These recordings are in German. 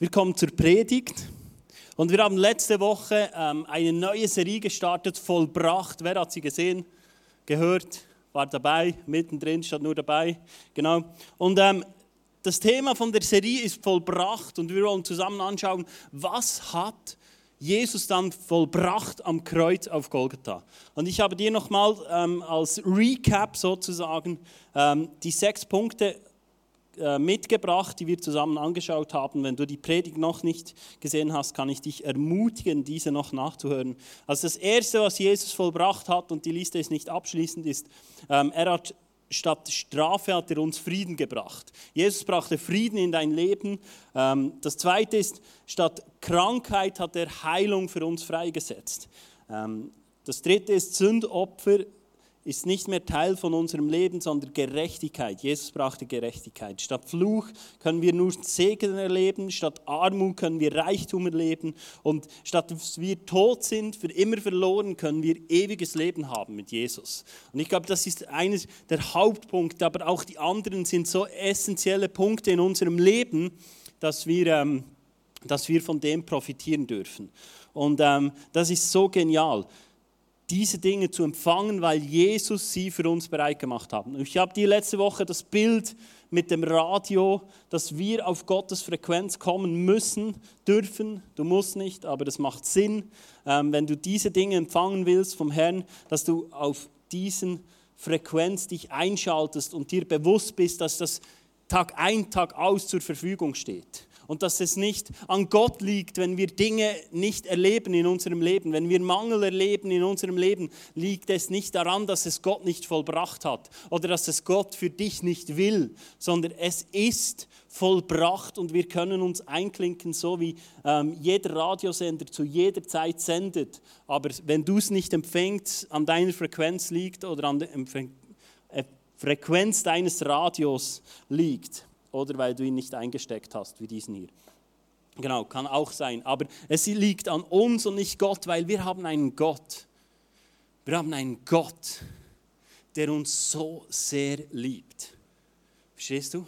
Wir kommen zur Predigt. Und wir haben letzte Woche ähm, eine neue Serie gestartet, vollbracht. Wer hat sie gesehen, gehört, war dabei, mittendrin, stand nur dabei. Genau. Und ähm, das Thema von der Serie ist vollbracht und wir wollen zusammen anschauen, was hat Jesus dann vollbracht am Kreuz auf Golgatha. Und ich habe dir nochmal ähm, als Recap sozusagen ähm, die sechs Punkte mitgebracht, die wir zusammen angeschaut haben. Wenn du die Predigt noch nicht gesehen hast, kann ich dich ermutigen, diese noch nachzuhören. Also das Erste, was Jesus vollbracht hat, und die Liste ist nicht abschließend, ist, ähm, er hat statt Strafe hat er uns Frieden gebracht. Jesus brachte Frieden in dein Leben. Ähm, das Zweite ist, statt Krankheit hat er Heilung für uns freigesetzt. Ähm, das Dritte ist Sündopfer ist nicht mehr Teil von unserem Leben, sondern Gerechtigkeit. Jesus brachte Gerechtigkeit. Statt Fluch können wir nur Segen erleben, statt Armut können wir Reichtum erleben und statt dass wir tot sind, für immer verloren, können wir ewiges Leben haben mit Jesus. Und ich glaube, das ist eines der Hauptpunkte, aber auch die anderen sind so essentielle Punkte in unserem Leben, dass wir, ähm, dass wir von dem profitieren dürfen. Und ähm, das ist so genial diese Dinge zu empfangen, weil Jesus sie für uns bereit gemacht hat. Ich habe die letzte Woche das Bild mit dem Radio, dass wir auf Gottes Frequenz kommen müssen, dürfen. Du musst nicht, aber das macht Sinn, ähm, wenn du diese Dinge empfangen willst vom Herrn, dass du auf diesen Frequenz dich einschaltest und dir bewusst bist, dass das Tag ein, Tag aus zur Verfügung steht und dass es nicht an Gott liegt, wenn wir Dinge nicht erleben in unserem Leben. Wenn wir Mangel erleben in unserem Leben, liegt es nicht daran, dass es Gott nicht vollbracht hat oder dass es Gott für dich nicht will, sondern es ist vollbracht und wir können uns einklinken, so wie ähm, jeder Radiosender zu jeder Zeit sendet. Aber wenn du es nicht empfängst, an deiner Frequenz liegt oder an der äh, Frequenz deines Radios liegt, oder weil du ihn nicht eingesteckt hast, wie diesen hier. Genau, kann auch sein. Aber es liegt an uns und nicht Gott, weil wir haben einen Gott. Wir haben einen Gott, der uns so sehr liebt. Verstehst du?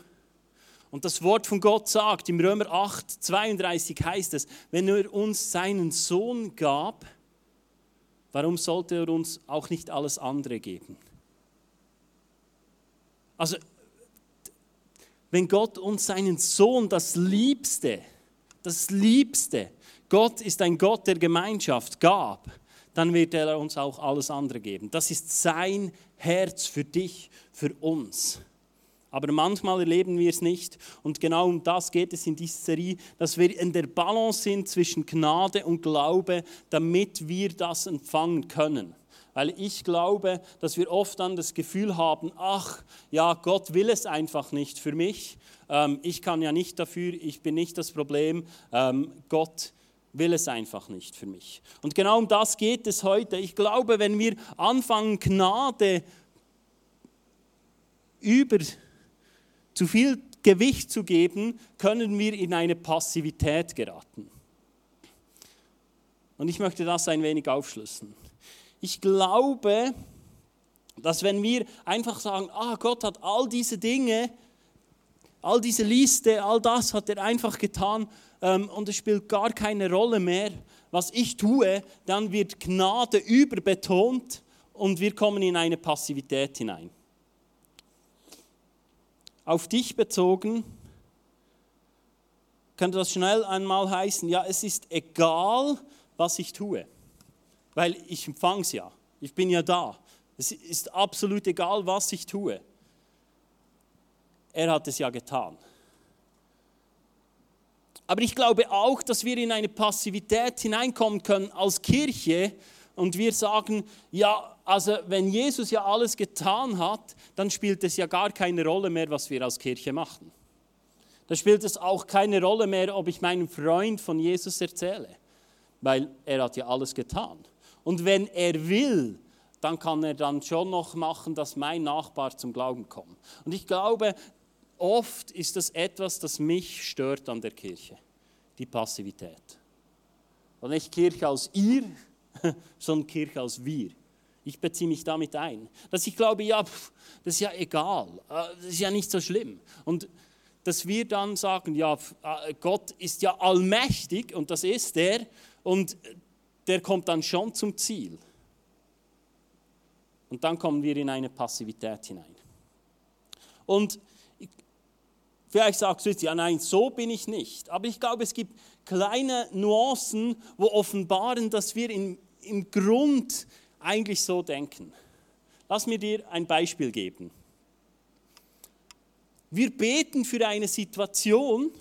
Und das Wort von Gott sagt, im Römer 8, 32 heißt es, wenn er uns seinen Sohn gab, warum sollte er uns auch nicht alles andere geben? Also wenn Gott uns seinen Sohn, das Liebste, das Liebste, Gott ist ein Gott der Gemeinschaft, gab, dann wird er uns auch alles andere geben. Das ist sein Herz für dich, für uns. Aber manchmal erleben wir es nicht. Und genau um das geht es in dieser Serie, dass wir in der Balance sind zwischen Gnade und Glaube, damit wir das empfangen können. Weil ich glaube, dass wir oft dann das Gefühl haben, ach ja, Gott will es einfach nicht für mich. Ähm, ich kann ja nicht dafür, ich bin nicht das Problem. Ähm, Gott will es einfach nicht für mich. Und genau um das geht es heute. Ich glaube, wenn wir anfangen, Gnade über zu viel Gewicht zu geben, können wir in eine Passivität geraten. Und ich möchte das ein wenig aufschlüsseln. Ich glaube, dass wenn wir einfach sagen, ah, Gott hat all diese Dinge, all diese Liste, all das hat er einfach getan ähm, und es spielt gar keine Rolle mehr, was ich tue, dann wird Gnade überbetont und wir kommen in eine Passivität hinein. Auf dich bezogen könnte das schnell einmal heißen, ja, es ist egal, was ich tue weil ich empfange es ja. Ich bin ja da. Es ist absolut egal, was ich tue. Er hat es ja getan. Aber ich glaube auch, dass wir in eine Passivität hineinkommen können als Kirche und wir sagen, ja, also wenn Jesus ja alles getan hat, dann spielt es ja gar keine Rolle mehr, was wir als Kirche machen. Da spielt es auch keine Rolle mehr, ob ich meinem Freund von Jesus erzähle, weil er hat ja alles getan. Und wenn er will, dann kann er dann schon noch machen, dass mein Nachbar zum Glauben kommt. Und ich glaube, oft ist das etwas, das mich stört an der Kirche, die Passivität. Und nicht Kirche als ihr, sondern Kirche als wir. Ich beziehe mich damit ein. Dass ich glaube, ja, das ist ja egal, äh, das ist ja nicht so schlimm. Und dass wir dann sagen, ja, äh, Gott ist ja allmächtig und das ist er und der kommt dann schon zum Ziel. Und dann kommen wir in eine Passivität hinein. Und vielleicht sagst du jetzt, ja nein, so bin ich nicht. Aber ich glaube, es gibt kleine Nuancen, wo offenbaren, dass wir in, im Grund eigentlich so denken. Lass mir dir ein Beispiel geben. Wir beten für eine Situation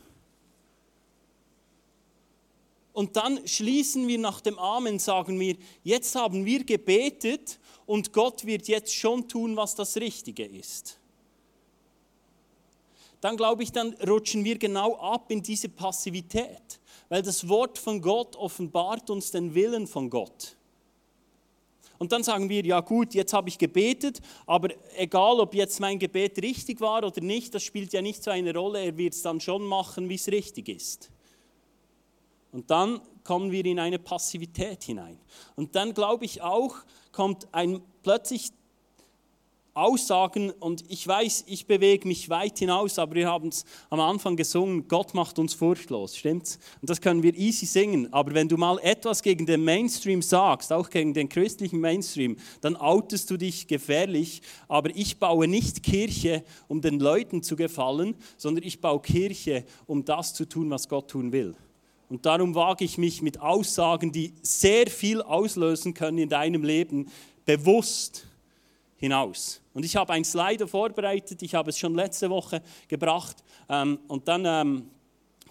und dann schließen wir nach dem Amen, sagen wir, jetzt haben wir gebetet und Gott wird jetzt schon tun, was das Richtige ist. Dann glaube ich, dann rutschen wir genau ab in diese Passivität, weil das Wort von Gott offenbart uns den Willen von Gott. Und dann sagen wir, ja gut, jetzt habe ich gebetet, aber egal, ob jetzt mein Gebet richtig war oder nicht, das spielt ja nicht so eine Rolle, er wird es dann schon machen, wie es richtig ist. Und dann kommen wir in eine Passivität hinein. Und dann glaube ich auch, kommt ein plötzlich Aussagen und ich weiß, ich bewege mich weit hinaus, aber wir haben es am Anfang gesungen, Gott macht uns furchtlos, stimmt's? Und das können wir easy singen, aber wenn du mal etwas gegen den Mainstream sagst, auch gegen den christlichen Mainstream, dann outest du dich gefährlich, aber ich baue nicht Kirche, um den Leuten zu gefallen, sondern ich baue Kirche, um das zu tun, was Gott tun will. Und darum wage ich mich mit Aussagen, die sehr viel auslösen können in deinem Leben, bewusst hinaus. Und ich habe ein Slider vorbereitet, ich habe es schon letzte Woche gebracht ähm, und dann ähm,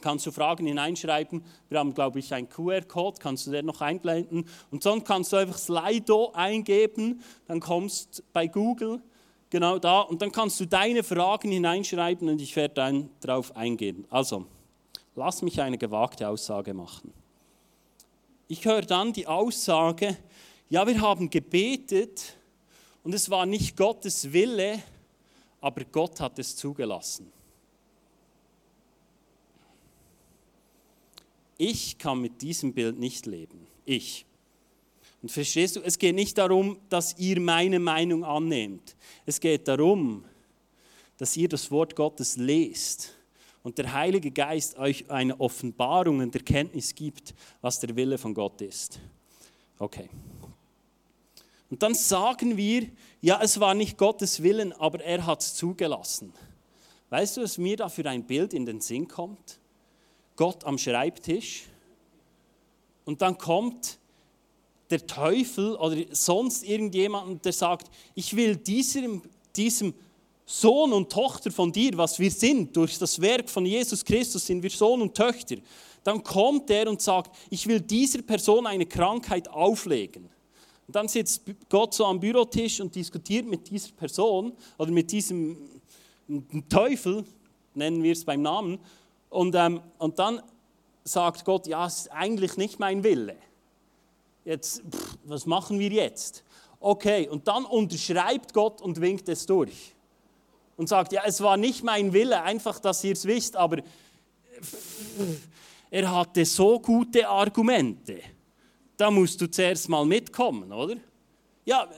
kannst du Fragen hineinschreiben. Wir haben, glaube ich, einen QR-Code, kannst du den noch einblenden. Und sonst kannst du einfach Slido eingeben, dann kommst du bei Google genau da und dann kannst du deine Fragen hineinschreiben und ich werde dann darauf eingehen. Also, lass mich eine gewagte Aussage machen. Ich höre dann die Aussage, ja, wir haben gebetet, und es war nicht Gottes Wille, aber Gott hat es zugelassen. Ich kann mit diesem Bild nicht leben. Ich. Und verstehst du, es geht nicht darum, dass ihr meine Meinung annehmt. Es geht darum, dass ihr das Wort Gottes lest und der Heilige Geist euch eine Offenbarung und Erkenntnis gibt, was der Wille von Gott ist. Okay. Und dann sagen wir, ja, es war nicht Gottes Willen, aber er hat es zugelassen. Weißt du, was mir da für ein Bild in den Sinn kommt? Gott am Schreibtisch und dann kommt der Teufel oder sonst irgendjemand, der sagt, ich will diesem, diesem Sohn und Tochter von dir, was wir sind, durch das Werk von Jesus Christus sind wir Sohn und Töchter, dann kommt er und sagt, ich will dieser Person eine Krankheit auflegen. Und dann sitzt Gott so am Bürotisch und diskutiert mit dieser Person oder mit diesem Teufel, nennen wir es beim Namen, und, ähm, und dann sagt Gott, ja, es ist eigentlich nicht mein Wille. Jetzt, pff, was machen wir jetzt? Okay, und dann unterschreibt Gott und winkt es durch. Und sagt, ja, es war nicht mein Wille, einfach, dass ihr es wisst, aber er hatte so gute Argumente da musst du zuerst mal mitkommen, oder? Ja,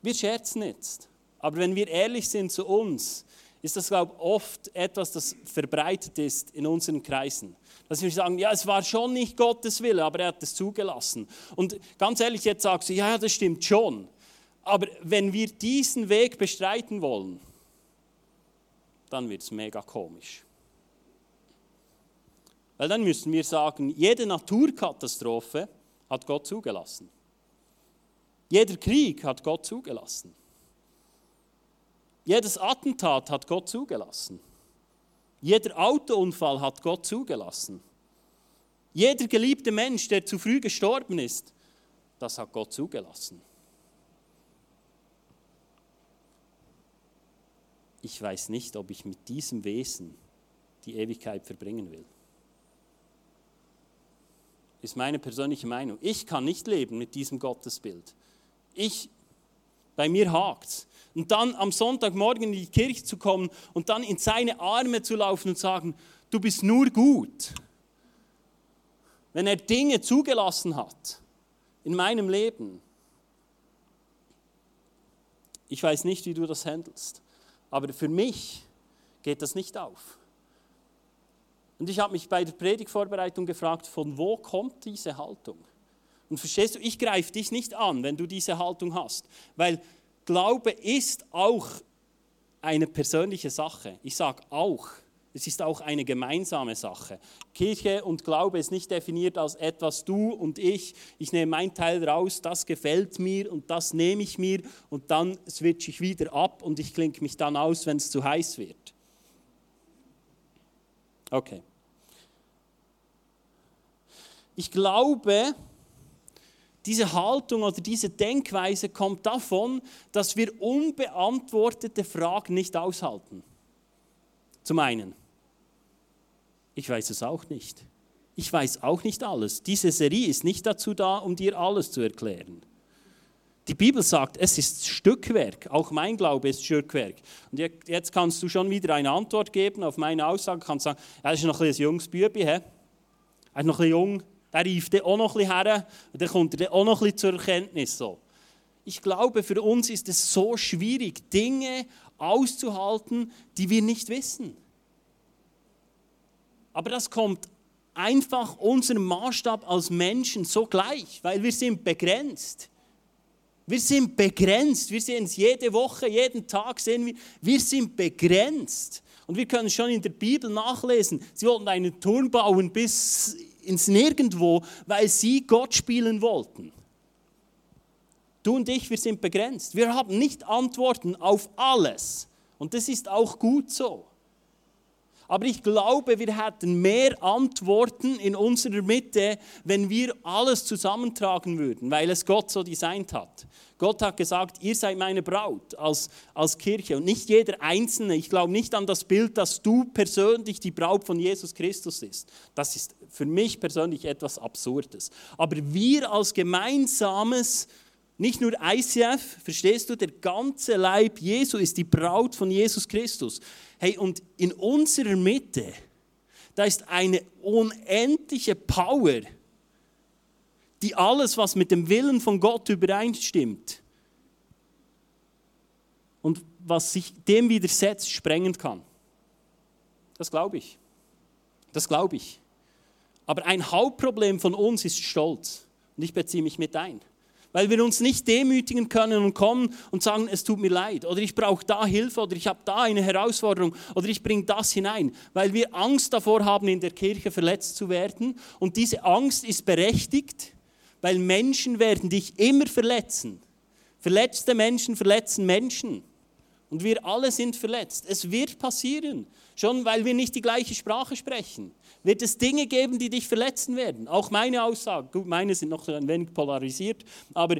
wir scherzen jetzt. Aber wenn wir ehrlich sind zu uns, ist das, glaube ich, oft etwas, das verbreitet ist in unseren Kreisen. Dass wir sagen, ja, es war schon nicht Gottes Wille, aber er hat es zugelassen. Und ganz ehrlich, jetzt sagst du, ja, das stimmt schon. Aber wenn wir diesen Weg bestreiten wollen, dann wird es mega komisch. Weil dann müssen wir sagen, jede Naturkatastrophe hat Gott zugelassen. Jeder Krieg hat Gott zugelassen. Jedes Attentat hat Gott zugelassen. Jeder Autounfall hat Gott zugelassen. Jeder geliebte Mensch, der zu früh gestorben ist, das hat Gott zugelassen. Ich weiß nicht, ob ich mit diesem Wesen die Ewigkeit verbringen will ist meine persönliche Meinung. Ich kann nicht leben mit diesem Gottesbild. Ich, bei mir hakt's. Und dann am Sonntagmorgen in die Kirche zu kommen und dann in seine Arme zu laufen und sagen, du bist nur gut. Wenn er Dinge zugelassen hat in meinem Leben. Ich weiß nicht, wie du das handelst, aber für mich geht das nicht auf. Und ich habe mich bei der Predigtvorbereitung gefragt, von wo kommt diese Haltung? Und verstehst du, ich greife dich nicht an, wenn du diese Haltung hast, weil Glaube ist auch eine persönliche Sache. Ich sage auch, es ist auch eine gemeinsame Sache. Kirche und Glaube ist nicht definiert als etwas du und ich. Ich nehme meinen Teil raus, das gefällt mir und das nehme ich mir und dann switche ich wieder ab und ich klinke mich dann aus, wenn es zu heiß wird. Okay. Ich glaube, diese Haltung oder diese Denkweise kommt davon, dass wir unbeantwortete Fragen nicht aushalten. Zum einen. Ich weiß es auch nicht. Ich weiß auch nicht alles. Diese Serie ist nicht dazu da, um dir alles zu erklären. Die Bibel sagt, es ist Stückwerk. Auch mein Glaube ist Stückwerk. Und jetzt kannst du schon wieder eine Antwort geben auf meine Aussage. Du kannst sagen, er ist noch ein, junges Bübi, er ist noch ein jung, der reift auch noch ein bisschen her dann kommt auch noch ein bisschen zur Erkenntnis. So. Ich glaube, für uns ist es so schwierig, Dinge auszuhalten, die wir nicht wissen. Aber das kommt einfach unserem Maßstab als Menschen so gleich, weil wir sind begrenzt. Wir sind begrenzt. Wir sehen es jede Woche, jeden Tag sehen wir, wir sind begrenzt. Und wir können schon in der Bibel nachlesen, sie wollten einen Turm bauen bis ins Nirgendwo, weil sie Gott spielen wollten. Du und ich, wir sind begrenzt. Wir haben nicht Antworten auf alles. Und das ist auch gut so. Aber ich glaube, wir hätten mehr Antworten in unserer Mitte, wenn wir alles zusammentragen würden, weil es Gott so designt hat. Gott hat gesagt, ihr seid meine Braut als, als Kirche und nicht jeder Einzelne. Ich glaube nicht an das Bild, dass du persönlich die Braut von Jesus Christus bist. Das ist für mich persönlich etwas Absurdes. Aber wir als gemeinsames nicht nur ICF, verstehst du, der ganze Leib Jesu ist die Braut von Jesus Christus. Hey, und in unserer Mitte, da ist eine unendliche Power, die alles, was mit dem Willen von Gott übereinstimmt und was sich dem widersetzt, sprengen kann. Das glaube ich. Das glaube ich. Aber ein Hauptproblem von uns ist Stolz. Und ich beziehe mich mit ein weil wir uns nicht demütigen können und kommen und sagen, es tut mir leid oder ich brauche da Hilfe oder ich habe da eine Herausforderung oder ich bringe das hinein, weil wir Angst davor haben, in der Kirche verletzt zu werden und diese Angst ist berechtigt, weil Menschen werden dich immer verletzen. Verletzte Menschen verletzen Menschen. Und wir alle sind verletzt. Es wird passieren, schon weil wir nicht die gleiche Sprache sprechen. Wird es Dinge geben, die dich verletzen werden? Auch meine Aussagen, gut, meine sind noch ein wenig polarisiert, aber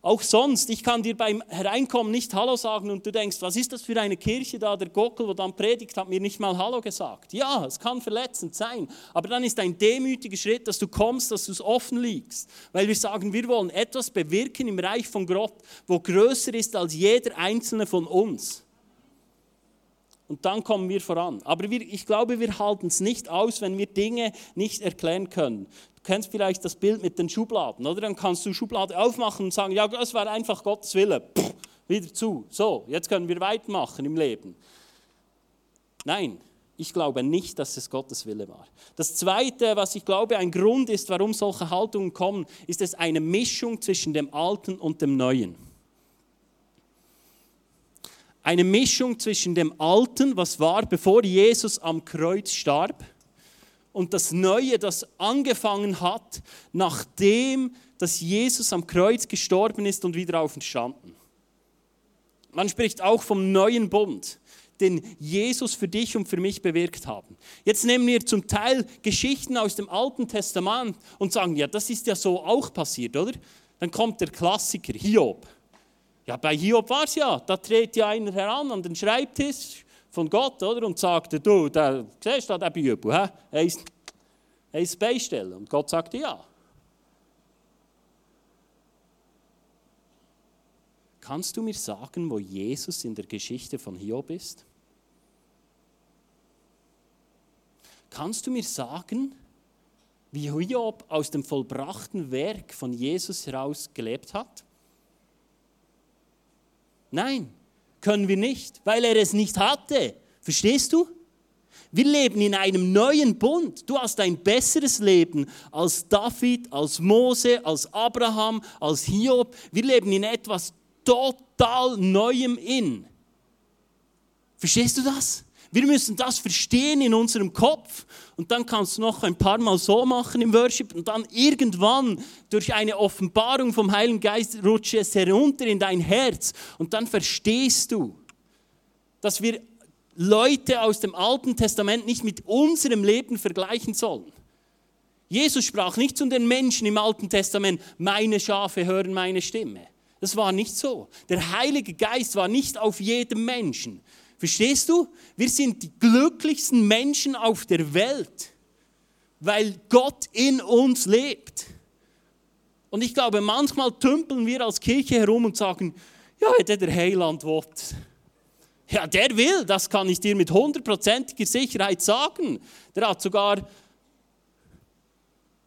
auch sonst, ich kann dir beim Hereinkommen nicht Hallo sagen und du denkst, was ist das für eine Kirche da? Der Gockel, wo dann predigt, hat mir nicht mal Hallo gesagt. Ja, es kann verletzend sein, aber dann ist ein demütiger Schritt, dass du kommst, dass du es offen liegst. Weil wir sagen, wir wollen etwas bewirken im Reich von Gott, wo größer ist als jeder einzelne von uns. Und dann kommen wir voran. Aber wir, ich glaube, wir halten es nicht aus, wenn wir Dinge nicht erklären können kennst vielleicht das Bild mit den Schubladen, oder? Dann kannst du Schublade aufmachen und sagen, ja, das war einfach Gottes Wille. Pff, wieder zu. So, jetzt können wir weitermachen im Leben. Nein, ich glaube nicht, dass es Gottes Wille war. Das Zweite, was ich glaube, ein Grund ist, warum solche Haltungen kommen, ist es eine Mischung zwischen dem Alten und dem Neuen. Eine Mischung zwischen dem Alten, was war, bevor Jesus am Kreuz starb, und das Neue, das angefangen hat, nachdem dass Jesus am Kreuz gestorben ist und wieder auferstanden. Man spricht auch vom neuen Bund, den Jesus für dich und für mich bewirkt haben. Jetzt nehmen wir zum Teil Geschichten aus dem Alten Testament und sagen, ja, das ist ja so auch passiert, oder? Dann kommt der Klassiker Hiob. Ja, bei Hiob war es ja, da dreht ja einer heran an den Schreibtisch, von Gott oder? und sagte, du, der, siehst du den Bübel, he? eins, eins beistellen. Und Gott sagte ja. Kannst du mir sagen, wo Jesus in der Geschichte von Hiob ist? Kannst du mir sagen, wie Hiob aus dem vollbrachten Werk von Jesus heraus gelebt hat? Nein können wir nicht, weil er es nicht hatte. Verstehst du? Wir leben in einem neuen Bund. Du hast ein besseres Leben als David, als Mose, als Abraham, als Hiob. Wir leben in etwas total Neuem in. Verstehst du das? Wir müssen das verstehen in unserem Kopf und dann kannst du noch ein paar Mal so machen im Worship und dann irgendwann durch eine Offenbarung vom Heiligen Geist rutscht es herunter in dein Herz und dann verstehst du, dass wir Leute aus dem Alten Testament nicht mit unserem Leben vergleichen sollen. Jesus sprach nicht zu den Menschen im Alten Testament, meine Schafe hören meine Stimme. Das war nicht so. Der Heilige Geist war nicht auf jedem Menschen. Verstehst du? Wir sind die glücklichsten Menschen auf der Welt, weil Gott in uns lebt. Und ich glaube, manchmal tümpeln wir als Kirche herum und sagen, ja, der der Heiland will. Ja, der will, das kann ich dir mit hundertprozentiger Sicherheit sagen. Der hat sogar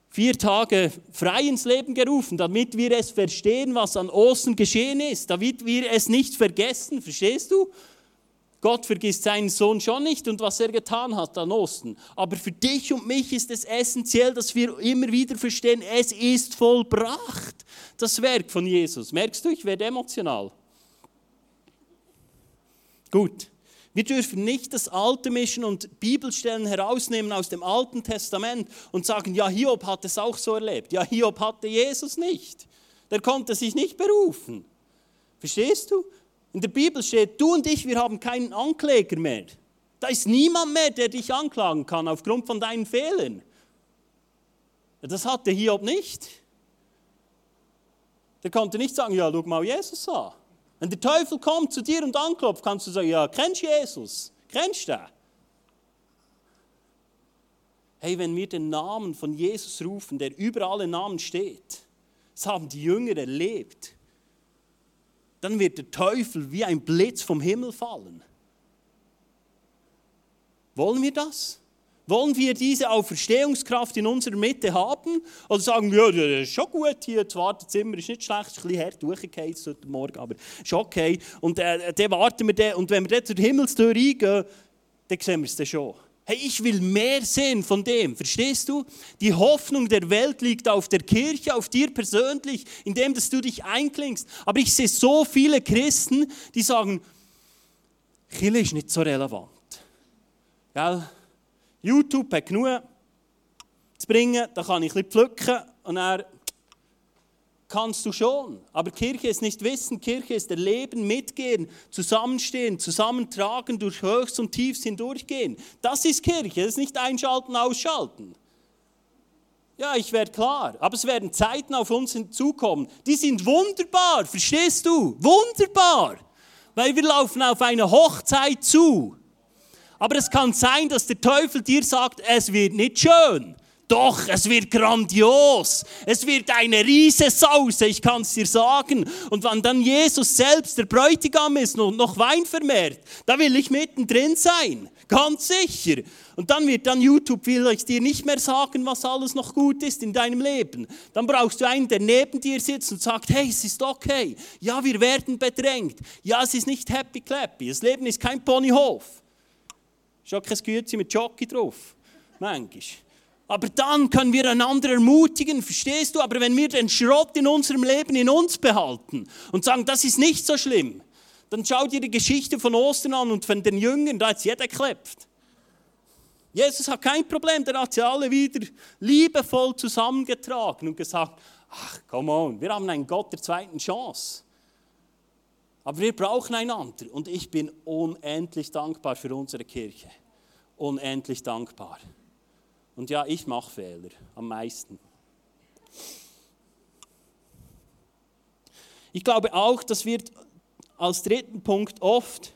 vier Tage frei ins Leben gerufen, damit wir es verstehen, was an Ostern geschehen ist, damit wir es nicht vergessen. Verstehst du? Gott vergisst seinen Sohn schon nicht und was er getan hat an Osten. Aber für dich und mich ist es essentiell, dass wir immer wieder verstehen, es ist vollbracht, das Werk von Jesus. Merkst du, ich werde emotional. Gut. Wir dürfen nicht das Alte mischen und Bibelstellen herausnehmen aus dem Alten Testament und sagen, ja, Hiob hat es auch so erlebt. Ja, Hiob hatte Jesus nicht. Der konnte sich nicht berufen. Verstehst du? In der Bibel steht, du und ich, wir haben keinen Ankläger mehr. Da ist niemand mehr, der dich anklagen kann aufgrund von deinen Fehlern. Das hatte Hiob nicht. Der konnte nicht sagen, ja, schau mal Jesus an. Wenn der Teufel kommt zu dir und anklopft, kannst du sagen, ja, kennst du Jesus? Kennst du den? Hey, wenn wir den Namen von Jesus rufen, der über alle Namen steht, das haben die Jünger erlebt dann wird der Teufel wie ein Blitz vom Himmel fallen. Wollen wir das? Wollen wir diese Auferstehungskraft in unserer Mitte haben? Oder sagen wir, ja, das ist schon gut hier, das Wartezimmer ist nicht schlecht, ist ein bisschen hart durchgefallen heute Morgen, aber ist okay. Und äh, dann warten wir dann, und wenn wir dann zur Himmelstür reingehen, dann sehen wir es dann schon. Hey, ich will mehr sehen von dem. Verstehst du? Die Hoffnung der Welt liegt auf der Kirche, auf dir persönlich, indem dass du dich einklingst. Aber ich sehe so viele Christen, die sagen, Kirche ist nicht so relevant. Gell? YouTube hat genug zu bringen, da kann ich ein bisschen pflücken und dann kannst du schon. Aber Kirche ist nicht Wissen, Kirche ist Erleben, Mitgehen, Zusammenstehen, Zusammentragen, durch Höchst und Tiefs hindurchgehen. Das ist Kirche, das ist nicht Einschalten, Ausschalten. Ja, ich werde klar, aber es werden Zeiten auf uns hinzukommen, die sind wunderbar, verstehst du? Wunderbar, weil wir laufen auf eine Hochzeit zu. Aber es kann sein, dass der Teufel dir sagt, es wird nicht schön. Doch, es wird grandios. Es wird eine Riesensause, ich kann es dir sagen. Und wenn dann Jesus selbst der Bräutigam ist und noch Wein vermehrt, da will ich mittendrin sein. Ganz sicher. Und dann wird dann YouTube vielleicht dir nicht mehr sagen, was alles noch gut ist in deinem Leben. Dann brauchst du einen, der neben dir sitzt und sagt, hey, es ist okay. Ja, wir werden bedrängt. Ja, es ist nicht happy clappy. Das Leben ist kein Ponyhof. Ist kein Gützi mit Jockey drauf. Manchmal. Aber dann können wir einander ermutigen, verstehst du? Aber wenn wir den Schrott in unserem Leben in uns behalten und sagen, das ist nicht so schlimm, dann schau dir die Geschichte von Ostern an und von den Jüngern, da hat jeder geklebt. Jesus hat kein Problem, der hat sie alle wieder liebevoll zusammengetragen und gesagt, ach, come on, wir haben einen Gott der zweiten Chance. Aber wir brauchen einander und ich bin unendlich dankbar für unsere Kirche. Unendlich dankbar. Und ja, ich mache Fehler am meisten. Ich glaube auch, dass wir als dritten Punkt oft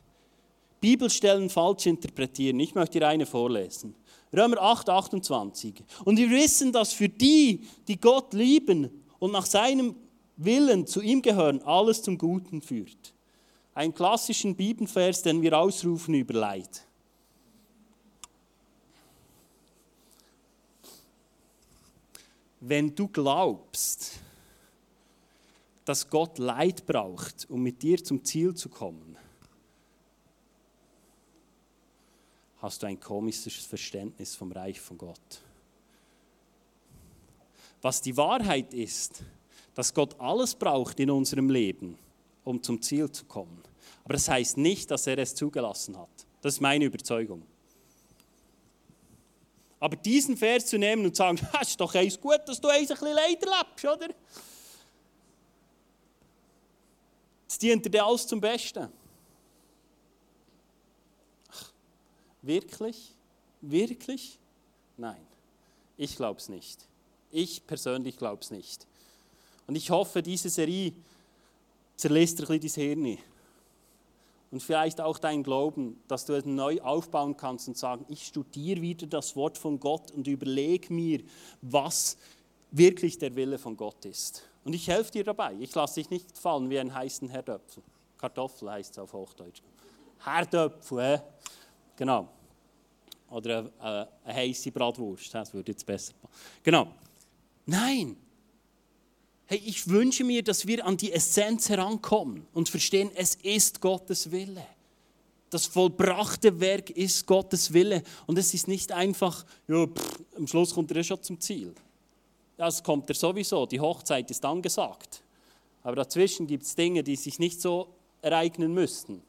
Bibelstellen falsch interpretieren. Ich möchte dir eine vorlesen. Römer 8, 28. Und wir wissen, dass für die, die Gott lieben und nach seinem Willen zu ihm gehören, alles zum Guten führt. Ein klassischen Bibelvers, den wir ausrufen über Leid. Wenn du glaubst, dass Gott Leid braucht, um mit dir zum Ziel zu kommen, hast du ein komisches Verständnis vom Reich von Gott. Was die Wahrheit ist, dass Gott alles braucht in unserem Leben, um zum Ziel zu kommen. Aber das heißt nicht, dass er es zugelassen hat. Das ist meine Überzeugung. Aber diesen Vers zu nehmen und zu sagen, es ist doch eins gut, dass du eins ein bisschen leider lebst, oder? Das dient dir alles zum Besten. Ach, wirklich? Wirklich? Nein, ich glaube es nicht. Ich persönlich glaube es nicht. Und ich hoffe, diese Serie zerlässt ein bisschen dein Hirn. Und vielleicht auch dein Glauben, dass du es neu aufbauen kannst und sagen, ich studiere wieder das Wort von Gott und überlege mir, was wirklich der Wille von Gott ist. Und ich helfe dir dabei. Ich lasse dich nicht fallen wie ein heißen Herdöpfel. Kartoffel heißt es auf Hochdeutsch. Herdöpfel, äh? genau. Oder eine, eine heiße Bratwurst, das würde jetzt besser. Genau. Nein. Hey, ich wünsche mir, dass wir an die Essenz herankommen und verstehen, es ist Gottes Wille. Das vollbrachte Werk ist Gottes Wille. Und es ist nicht einfach, ja, pff, am Schluss kommt er schon zum Ziel. Das kommt er sowieso, die Hochzeit ist angesagt. Aber dazwischen gibt es Dinge, die sich nicht so ereignen müssten.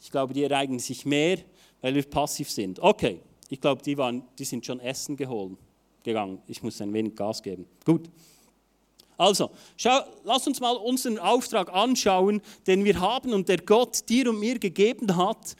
Ich glaube, die ereignen sich mehr, weil wir passiv sind. Okay, ich glaube, die, waren, die sind schon Essen geholt gegangen. Ich muss ein wenig Gas geben. Gut. Also, schau, lass uns mal unseren Auftrag anschauen, den wir haben und der Gott dir und mir gegeben hat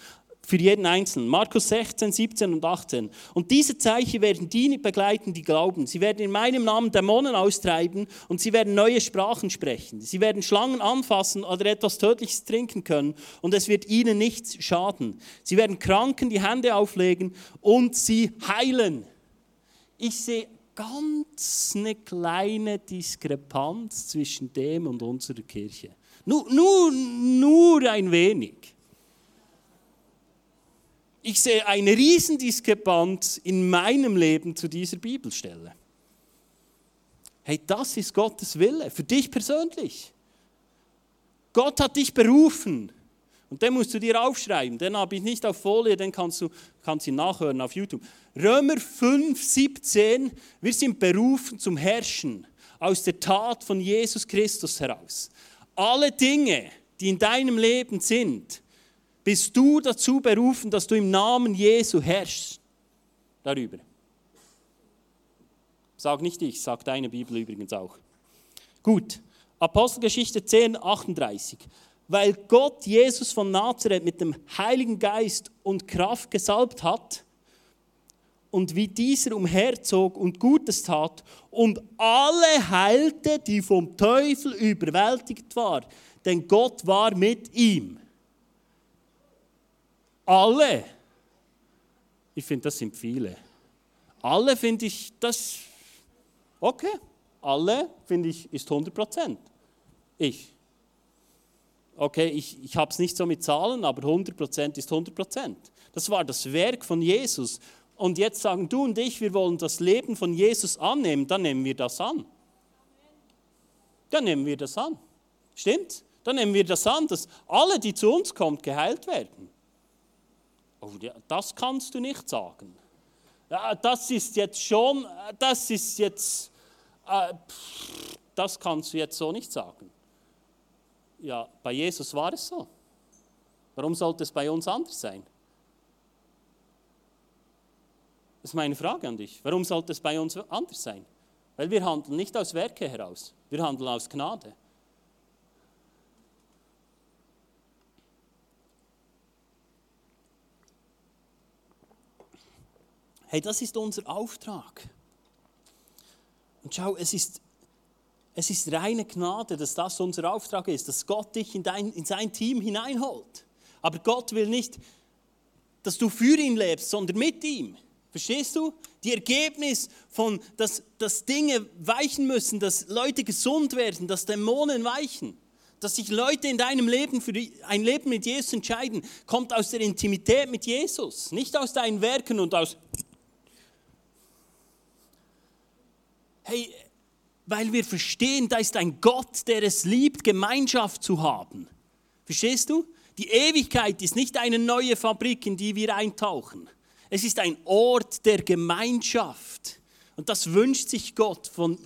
für jeden Einzelnen. Markus 16, 17 und 18. Und diese Zeichen werden die begleiten, die glauben. Sie werden in meinem Namen Dämonen austreiben und sie werden neue Sprachen sprechen. Sie werden Schlangen anfassen oder etwas Tödliches trinken können und es wird ihnen nichts schaden. Sie werden Kranken die Hände auflegen und sie heilen ich sehe ganz eine kleine Diskrepanz zwischen dem und unserer Kirche. Nur, nur, nur ein wenig. Ich sehe eine Riesendiskrepanz in meinem Leben zu dieser Bibelstelle. Hey, das ist Gottes Wille, für dich persönlich. Gott hat dich berufen. Und den musst du dir aufschreiben. Den habe ich nicht auf Folie, den kannst du kannst ihn nachhören auf YouTube. Römer 5, 17, wir sind berufen zum Herrschen aus der Tat von Jesus Christus heraus. Alle Dinge, die in deinem Leben sind, bist du dazu berufen, dass du im Namen Jesu herrschst. Darüber. Sag nicht ich, sag deine Bibel übrigens auch. Gut, Apostelgeschichte 10, 38 weil Gott Jesus von Nazareth mit dem Heiligen Geist und Kraft gesalbt hat und wie dieser umherzog und Gutes tat und alle heilte, die vom Teufel überwältigt waren, denn Gott war mit ihm. Alle. Ich finde, das sind viele. Alle finde ich, das, okay, alle finde ich, ist 100 Prozent. Ich okay, ich, ich habe es nicht so mit Zahlen, aber 100% ist 100%. Das war das Werk von Jesus. Und jetzt sagen du und ich, wir wollen das Leben von Jesus annehmen, dann nehmen wir das an. Dann nehmen wir das an. Stimmt? Dann nehmen wir das an, dass alle, die zu uns kommen, geheilt werden. Oh, das kannst du nicht sagen. Ja, das ist jetzt schon, das ist jetzt, äh, das kannst du jetzt so nicht sagen. Ja, bei Jesus war es so. Warum sollte es bei uns anders sein? Das ist meine Frage an dich. Warum sollte es bei uns anders sein? Weil wir handeln nicht aus Werke heraus, wir handeln aus Gnade. Hey, das ist unser Auftrag. Und schau, es ist es ist reine Gnade, dass das unser Auftrag ist, dass Gott dich in, dein, in sein Team hineinholt. Aber Gott will nicht, dass du für ihn lebst, sondern mit ihm. Verstehst du? Die Ergebnis von, dass, dass Dinge weichen müssen, dass Leute gesund werden, dass Dämonen weichen, dass sich Leute in deinem Leben für ein Leben mit Jesus entscheiden, kommt aus der Intimität mit Jesus, nicht aus deinen Werken und aus. Hey, weil wir verstehen, da ist ein Gott, der es liebt, Gemeinschaft zu haben. Verstehst du? Die Ewigkeit ist nicht eine neue Fabrik, in die wir eintauchen. Es ist ein Ort der Gemeinschaft. Und das wünscht sich Gott von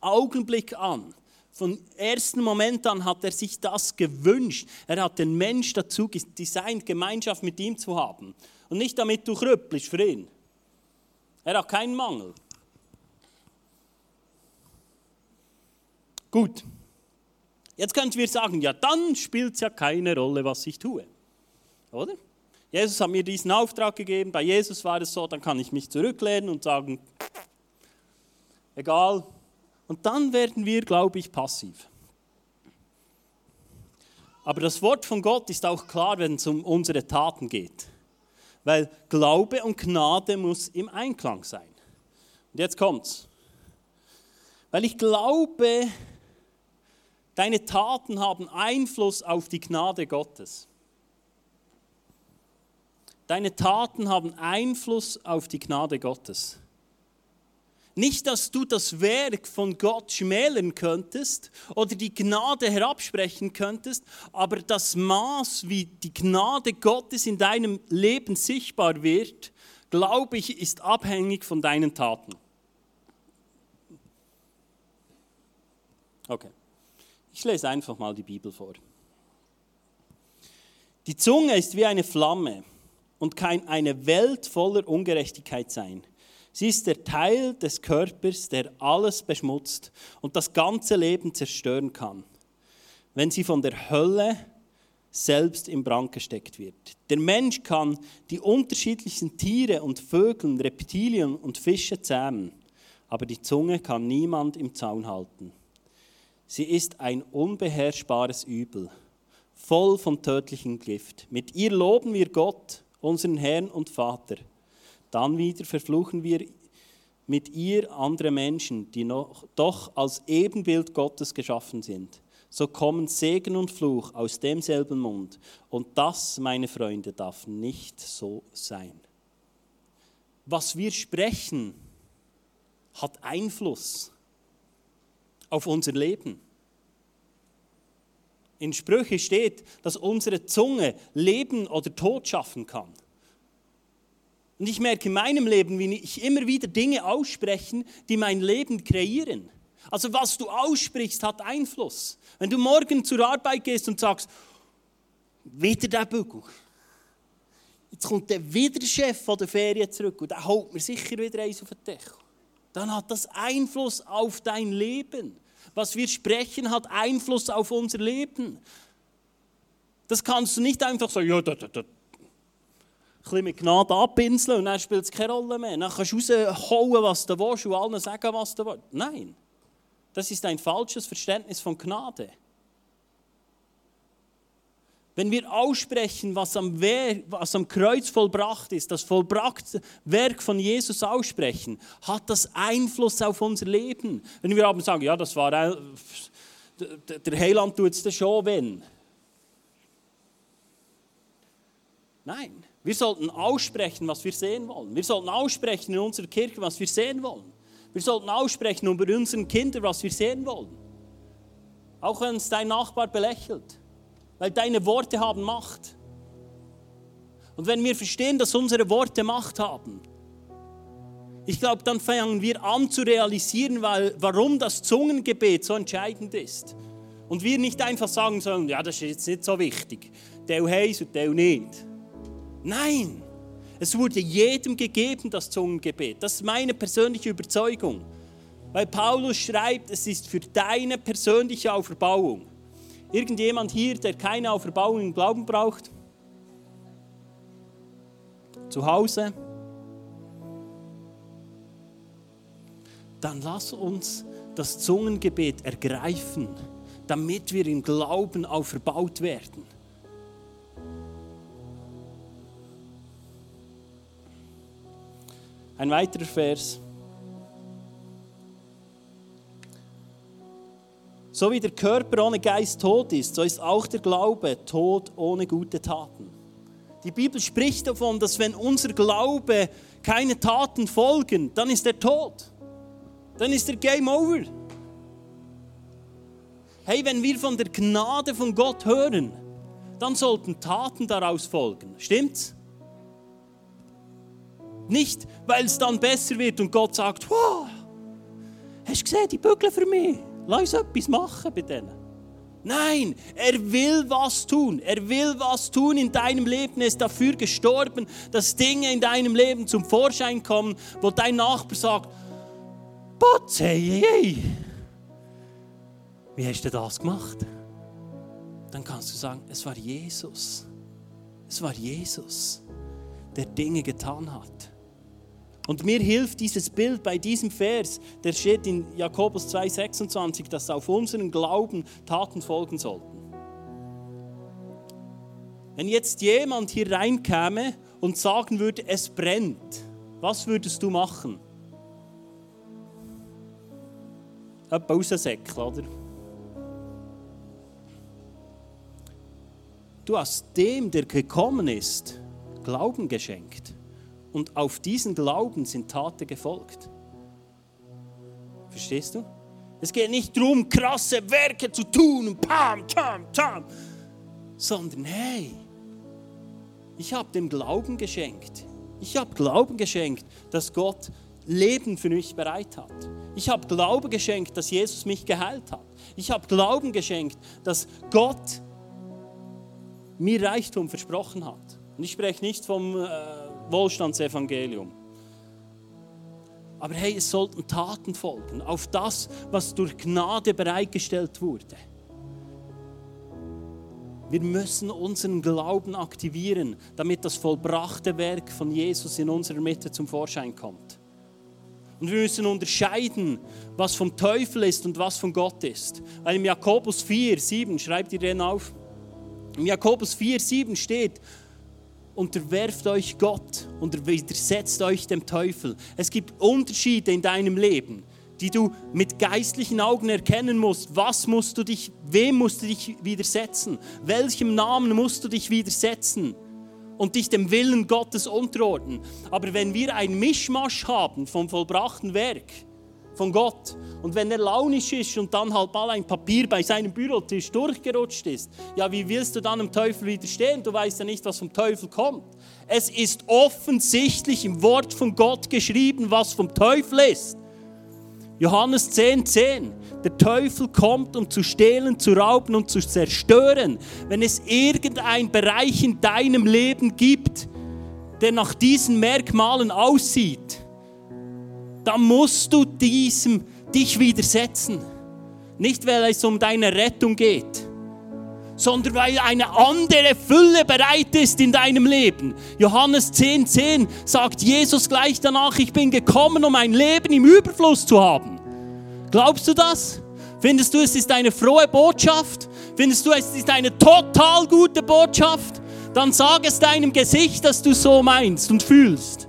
Augenblick an. Von ersten Moment an hat er sich das gewünscht. Er hat den Mensch dazu designt, Gemeinschaft mit ihm zu haben. Und nicht damit du krüppelst für ihn. Er hat keinen Mangel. Gut. Jetzt könnten wir sagen, ja, dann spielt es ja keine Rolle, was ich tue. Oder? Jesus hat mir diesen Auftrag gegeben, bei Jesus war es so, dann kann ich mich zurücklehnen und sagen, egal. Und dann werden wir, glaube ich, passiv. Aber das Wort von Gott ist auch klar, wenn es um unsere Taten geht. Weil Glaube und Gnade muss im Einklang sein. Und jetzt kommt's. Weil ich glaube, Deine Taten haben Einfluss auf die Gnade Gottes. Deine Taten haben Einfluss auf die Gnade Gottes. Nicht, dass du das Werk von Gott schmälern könntest oder die Gnade herabsprechen könntest, aber das Maß, wie die Gnade Gottes in deinem Leben sichtbar wird, glaube ich, ist abhängig von deinen Taten. Okay. Ich lese einfach mal die Bibel vor. Die Zunge ist wie eine Flamme und kann eine Welt voller Ungerechtigkeit sein. Sie ist der Teil des Körpers, der alles beschmutzt und das ganze Leben zerstören kann, wenn sie von der Hölle selbst im Brand gesteckt wird. Der Mensch kann die unterschiedlichsten Tiere und Vögel, Reptilien und Fische zähmen, aber die Zunge kann niemand im Zaun halten. Sie ist ein unbeherrschbares Übel, voll von tödlichem Gift. Mit ihr loben wir Gott, unseren Herrn und Vater. Dann wieder verfluchen wir mit ihr andere Menschen, die noch, doch als Ebenbild Gottes geschaffen sind. So kommen Segen und Fluch aus demselben Mund. Und das, meine Freunde, darf nicht so sein. Was wir sprechen, hat Einfluss auf unser Leben. In Sprüche steht, dass unsere Zunge Leben oder Tod schaffen kann. Und ich merke in meinem Leben, wie ich immer wieder Dinge ausspreche, die mein Leben kreieren. Also was du aussprichst, hat Einfluss. Wenn du morgen zur Arbeit gehst und sagst, wieder der Bügel. Jetzt kommt der wieder der Chef von der Ferien zurück und der haut mir sicher wieder eins auf den Deckel. Dann hat das Einfluss auf dein Leben. Was wir sprechen, hat Einfluss auf unser Leben. Das kannst du nicht einfach so, ja, da, da, da. Ein mit Gnade abpinseln und dann spielt es keine Rolle mehr. Dann kannst du raushauen, was du willst und allen sagen, was du willst. Nein, das ist ein falsches Verständnis von Gnade. Wenn wir aussprechen, was am, Werk, was am Kreuz vollbracht ist, das vollbrachte Werk von Jesus aussprechen, hat das Einfluss auf unser Leben. Wenn wir aber sagen, ja, das war der Heiland tut es schon, wenn. Nein, wir sollten aussprechen, was wir sehen wollen. Wir sollten aussprechen in unserer Kirche, was wir sehen wollen. Wir sollten aussprechen über unseren Kindern, was wir sehen wollen. Auch wenn es dein Nachbar belächelt weil deine Worte haben Macht. Und wenn wir verstehen, dass unsere Worte Macht haben, ich glaube, dann fangen wir an zu realisieren, weil, warum das Zungengebet so entscheidend ist. Und wir nicht einfach sagen sollen, ja, das ist jetzt nicht so wichtig. Der heiß und der nicht. Nein, es wurde jedem gegeben, das Zungengebet. Das ist meine persönliche Überzeugung. Weil Paulus schreibt, es ist für deine persönliche Auferbauung. Irgendjemand hier, der keine Auferbauung im Glauben braucht? Zu Hause? Dann lass uns das Zungengebet ergreifen, damit wir im Glauben auferbaut werden. Ein weiterer Vers. So wie der Körper ohne Geist tot ist, so ist auch der Glaube tot ohne gute Taten. Die Bibel spricht davon, dass wenn unser Glaube keine Taten folgen, dann ist er tot. Dann ist der Game over. Hey, wenn wir von der Gnade von Gott hören, dann sollten Taten daraus folgen. Stimmt's? Nicht, weil es dann besser wird und Gott sagt, wow, hast du gesehen, die bügeln für mich. Lass uns etwas machen bei denen. Nein, er will was tun. Er will was tun in deinem Leben. Er ist dafür gestorben, dass Dinge in deinem Leben zum Vorschein kommen, wo dein Nachbar sagt, Potz, hey, hey, hey. Wie hast du das gemacht? Dann kannst du sagen, es war Jesus. Es war Jesus, der Dinge getan hat. Und mir hilft dieses Bild bei diesem Vers, der steht in Jakobus 2,26, dass auf unseren Glauben Taten folgen sollten. Wenn jetzt jemand hier reinkäme und sagen würde, es brennt, was würdest du machen? Etwa raussäckeln, oder? Du hast dem, der gekommen ist, Glauben geschenkt. Und auf diesen Glauben sind Taten gefolgt. Verstehst du? Es geht nicht darum, krasse Werke zu tun und pam, tam, tam, sondern hey, ich habe dem Glauben geschenkt. Ich habe Glauben geschenkt, dass Gott Leben für mich bereit hat. Ich habe Glauben geschenkt, dass Jesus mich geheilt hat. Ich habe Glauben geschenkt, dass Gott mir Reichtum versprochen hat. Und ich spreche nicht vom äh, Wohlstandsevangelium. Aber hey, es sollten Taten folgen auf das, was durch Gnade bereitgestellt wurde. Wir müssen unseren Glauben aktivieren, damit das vollbrachte Werk von Jesus in unserer Mitte zum Vorschein kommt. Und wir müssen unterscheiden, was vom Teufel ist und was von Gott ist. Weil im Jakobus 4, 7, schreibt ihr den auf? Im Jakobus 4, 7 steht, unterwerft euch Gott und widersetzt euch dem Teufel. Es gibt Unterschiede in deinem Leben, die du mit geistlichen Augen erkennen musst. Was musst du dich, wem musst du dich widersetzen? Welchem Namen musst du dich widersetzen? Und dich dem Willen Gottes unterordnen. Aber wenn wir ein Mischmasch haben vom vollbrachten Werk, von Gott. Und wenn er launisch ist und dann halt mal ein Papier bei seinem Bürotisch durchgerutscht ist, ja, wie willst du dann dem Teufel widerstehen? Du weißt ja nicht, was vom Teufel kommt. Es ist offensichtlich im Wort von Gott geschrieben, was vom Teufel ist. Johannes 10,10. 10. Der Teufel kommt, um zu stehlen, zu rauben und zu zerstören. Wenn es irgendein Bereich in deinem Leben gibt, der nach diesen Merkmalen aussieht, dann musst du diesem dich widersetzen. Nicht, weil es um deine Rettung geht, sondern weil eine andere Fülle bereit ist in deinem Leben. Johannes 10,10 10 sagt Jesus gleich danach, ich bin gekommen, um ein Leben im Überfluss zu haben. Glaubst du das? Findest du, es ist eine frohe Botschaft? Findest du, es ist eine total gute Botschaft? Dann sag es deinem Gesicht, dass du so meinst und fühlst.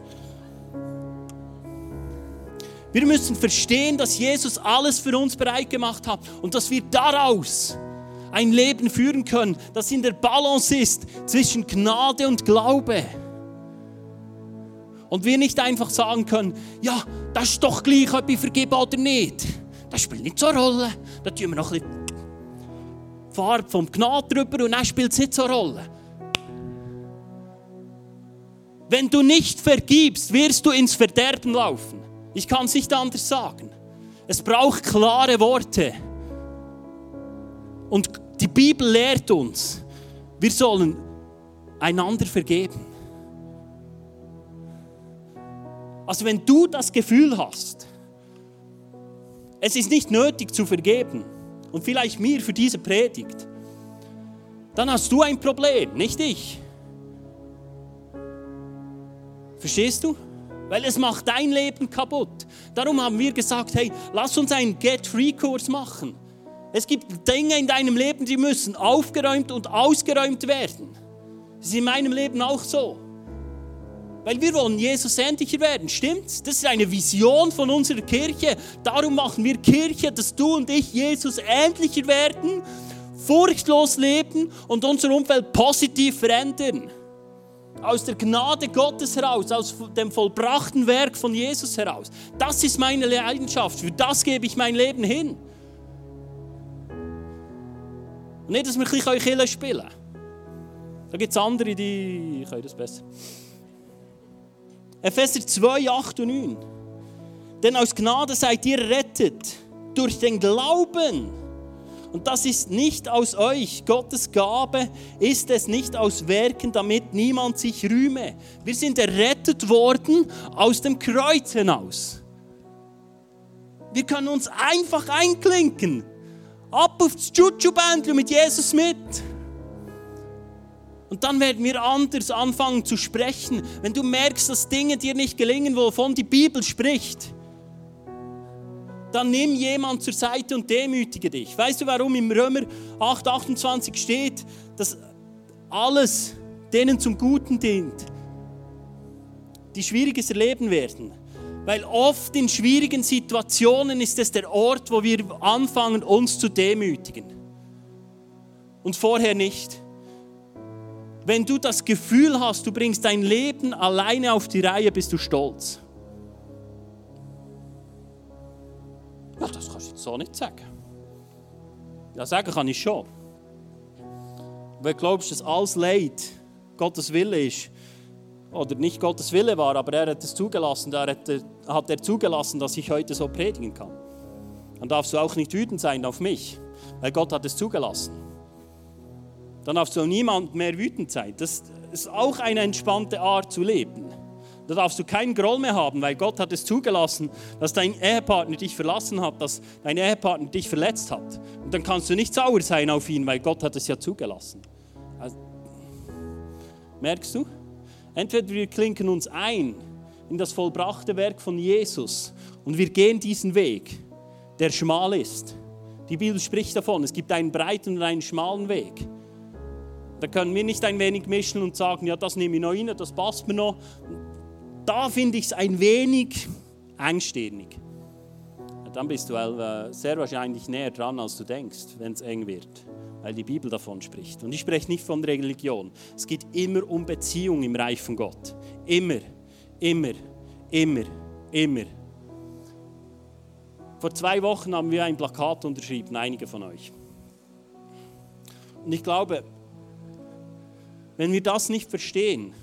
Wir müssen verstehen, dass Jesus alles für uns bereit gemacht hat und dass wir daraus ein Leben führen können, das in der Balance ist zwischen Gnade und Glaube. Und wir nicht einfach sagen können, ja, das ist doch gleich, ob ich vergebe oder nicht. Das spielt nicht so eine Rolle. Da tun wir noch ein bisschen Farbe vom Gnade drüber und dann spielt es nicht so eine Rolle. Wenn du nicht vergibst, wirst du ins Verderben laufen. Ich kann es nicht anders sagen. Es braucht klare Worte. Und die Bibel lehrt uns, wir sollen einander vergeben. Also wenn du das Gefühl hast, es ist nicht nötig zu vergeben, und vielleicht mir für diese Predigt, dann hast du ein Problem, nicht ich. Verstehst du? Weil es macht dein Leben kaputt. Darum haben wir gesagt, hey, lass uns einen Get-Free-Kurs machen. Es gibt Dinge in deinem Leben, die müssen aufgeräumt und ausgeräumt werden. Das ist in meinem Leben auch so. Weil wir wollen Jesus ähnlicher werden, stimmt's? Das ist eine Vision von unserer Kirche. Darum machen wir Kirche, dass du und ich Jesus ähnlicher werden, furchtlos leben und unser Umfeld positiv verändern aus der Gnade Gottes heraus, aus dem vollbrachten Werk von Jesus heraus. Das ist meine Leidenschaft, für das gebe ich mein Leben hin. Und nicht, dass wir ein bisschen Kille spielen Da gibt es andere, die können das besser. Epheser 2, 8 und 9. Denn aus Gnade seid ihr rettet durch den Glauben. Und das ist nicht aus euch. Gottes Gabe ist es nicht aus Werken, damit niemand sich rühme. Wir sind errettet worden aus dem Kreuz hinaus. Wir können uns einfach einklinken. Ab aufs Chuchu-Bändchen mit Jesus mit. Und dann werden wir anders anfangen zu sprechen. Wenn du merkst, dass Dinge dir nicht gelingen, wovon die Bibel spricht, dann nimm jemand zur Seite und demütige dich. Weißt du, warum im Römer 8, 28 steht, dass alles denen zum Guten dient, die Schwieriges erleben werden? Weil oft in schwierigen Situationen ist es der Ort, wo wir anfangen, uns zu demütigen. Und vorher nicht. Wenn du das Gefühl hast, du bringst dein Leben alleine auf die Reihe, bist du stolz. So nicht sagen. Ja, sagen kann ich schon. Wenn du glaubst, dass alles Leid Gottes Wille ist, oder nicht Gottes Wille war, aber er hat es zugelassen, er hat, hat er zugelassen, dass ich heute so predigen kann. Dann darfst du auch nicht wütend sein auf mich, weil Gott hat es zugelassen. Dann darfst du niemand mehr wütend sein. Das ist auch eine entspannte Art zu leben. Da darfst du keinen Groll mehr haben, weil Gott hat es zugelassen, dass dein Ehepartner dich verlassen hat, dass dein Ehepartner dich verletzt hat. Und dann kannst du nicht sauer sein auf ihn, weil Gott hat es ja zugelassen. Also, merkst du? Entweder wir klinken uns ein in das vollbrachte Werk von Jesus und wir gehen diesen Weg, der schmal ist. Die Bibel spricht davon, es gibt einen breiten und einen schmalen Weg. Da können wir nicht ein wenig mischen und sagen, ja, das nehme ich noch rein, das passt mir noch da finde ich es ein wenig engstirnig. Dann bist du äh, sehr wahrscheinlich näher dran, als du denkst, wenn es eng wird, weil die Bibel davon spricht. Und ich spreche nicht von Religion. Es geht immer um Beziehung im Reich von Gott. Immer, immer, immer, immer. Vor zwei Wochen haben wir ein Plakat unterschrieben, einige von euch. Und ich glaube, wenn wir das nicht verstehen,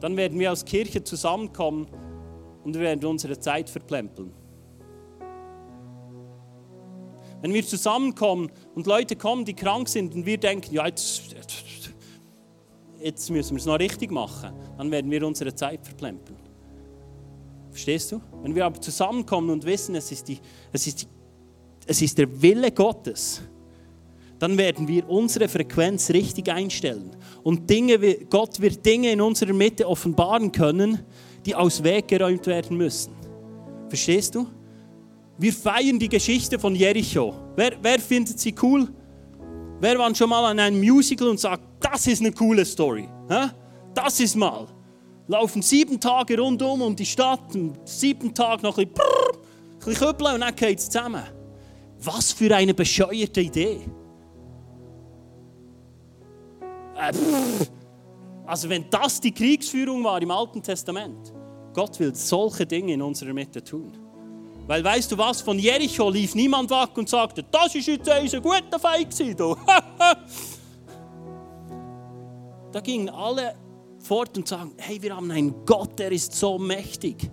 dann werden wir als Kirche zusammenkommen und wir werden unsere Zeit verplempeln. Wenn wir zusammenkommen und Leute kommen, die krank sind und wir denken, ja, jetzt, jetzt müssen wir es noch richtig machen, dann werden wir unsere Zeit verplempeln. Verstehst du? Wenn wir aber zusammenkommen und wissen, es ist, die, es ist, die, es ist der Wille Gottes, dann werden wir unsere Frequenz richtig einstellen. Und Dinge, Gott wird Dinge in unserer Mitte offenbaren können, die aus Weg geräumt werden müssen. Verstehst du? Wir feiern die Geschichte von Jericho. Wer, wer findet sie cool? Wer war schon mal an einem Musical und sagt, das ist eine coole Story? Das ist mal. Laufen sieben Tage rundum um die Stadt, und sieben Tage noch ein bisschen, brrr, ein bisschen und dann geht es zusammen. Was für eine bescheuerte Idee. Äh, also wenn das die Kriegsführung war im Alten Testament, Gott will solche Dinge in unserer Mitte tun. Weil weißt du was, von Jericho lief niemand weg und sagte, das ist jetzt ein guter Feind da gingen alle fort und sagen, hey, wir haben einen Gott, der ist so mächtig.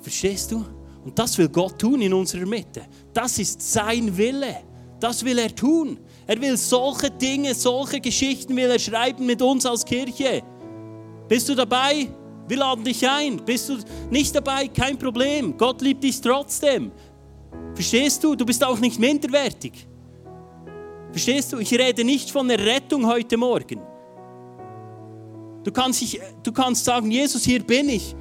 Verstehst du? Und das will Gott tun in unserer Mitte. Das ist sein Wille. Das will er tun. Er will solche Dinge, solche Geschichten will er schreiben mit uns als Kirche. Bist du dabei? Wir laden dich ein. Bist du nicht dabei? Kein Problem. Gott liebt dich trotzdem. Verstehst du? Du bist auch nicht minderwertig. Verstehst du? Ich rede nicht von der Rettung heute Morgen. Du kannst, dich, du kannst sagen, Jesus, hier bin ich.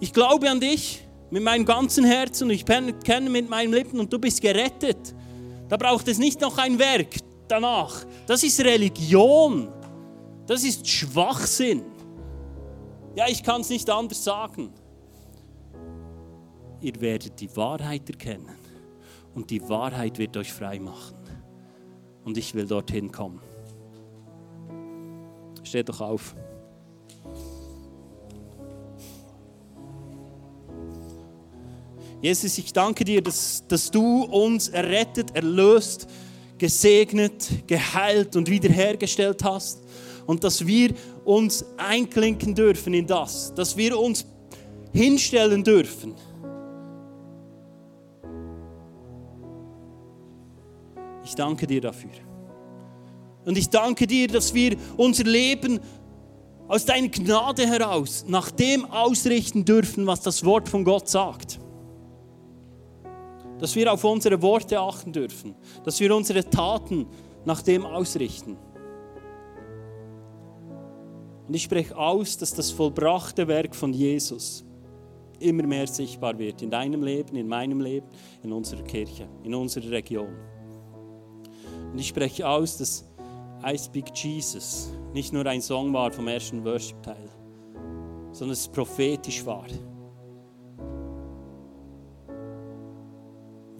Ich glaube an dich mit meinem ganzen Herzen und ich kenne mit meinen Lippen und du bist gerettet. Da braucht es nicht noch ein Werk danach. Das ist Religion. Das ist Schwachsinn. Ja, ich kann es nicht anders sagen. Ihr werdet die Wahrheit erkennen und die Wahrheit wird euch frei machen. Und ich will dorthin kommen. Steht doch auf. Jesus, ich danke dir, dass, dass du uns errettet, erlöst, gesegnet, geheilt und wiederhergestellt hast. Und dass wir uns einklinken dürfen in das, dass wir uns hinstellen dürfen. Ich danke dir dafür. Und ich danke dir, dass wir unser Leben aus deiner Gnade heraus nach dem ausrichten dürfen, was das Wort von Gott sagt. Dass wir auf unsere Worte achten dürfen, dass wir unsere Taten nach dem ausrichten. Und ich spreche aus, dass das vollbrachte Werk von Jesus immer mehr sichtbar wird in deinem Leben, in meinem Leben, in unserer Kirche, in unserer Region. Und ich spreche aus, dass I Speak Jesus nicht nur ein Song war vom ersten Worship-Teil, sondern es prophetisch war.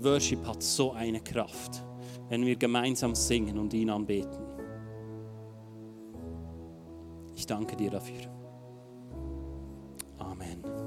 Worship hat so eine Kraft, wenn wir gemeinsam singen und ihn anbeten. Ich danke dir dafür. Amen.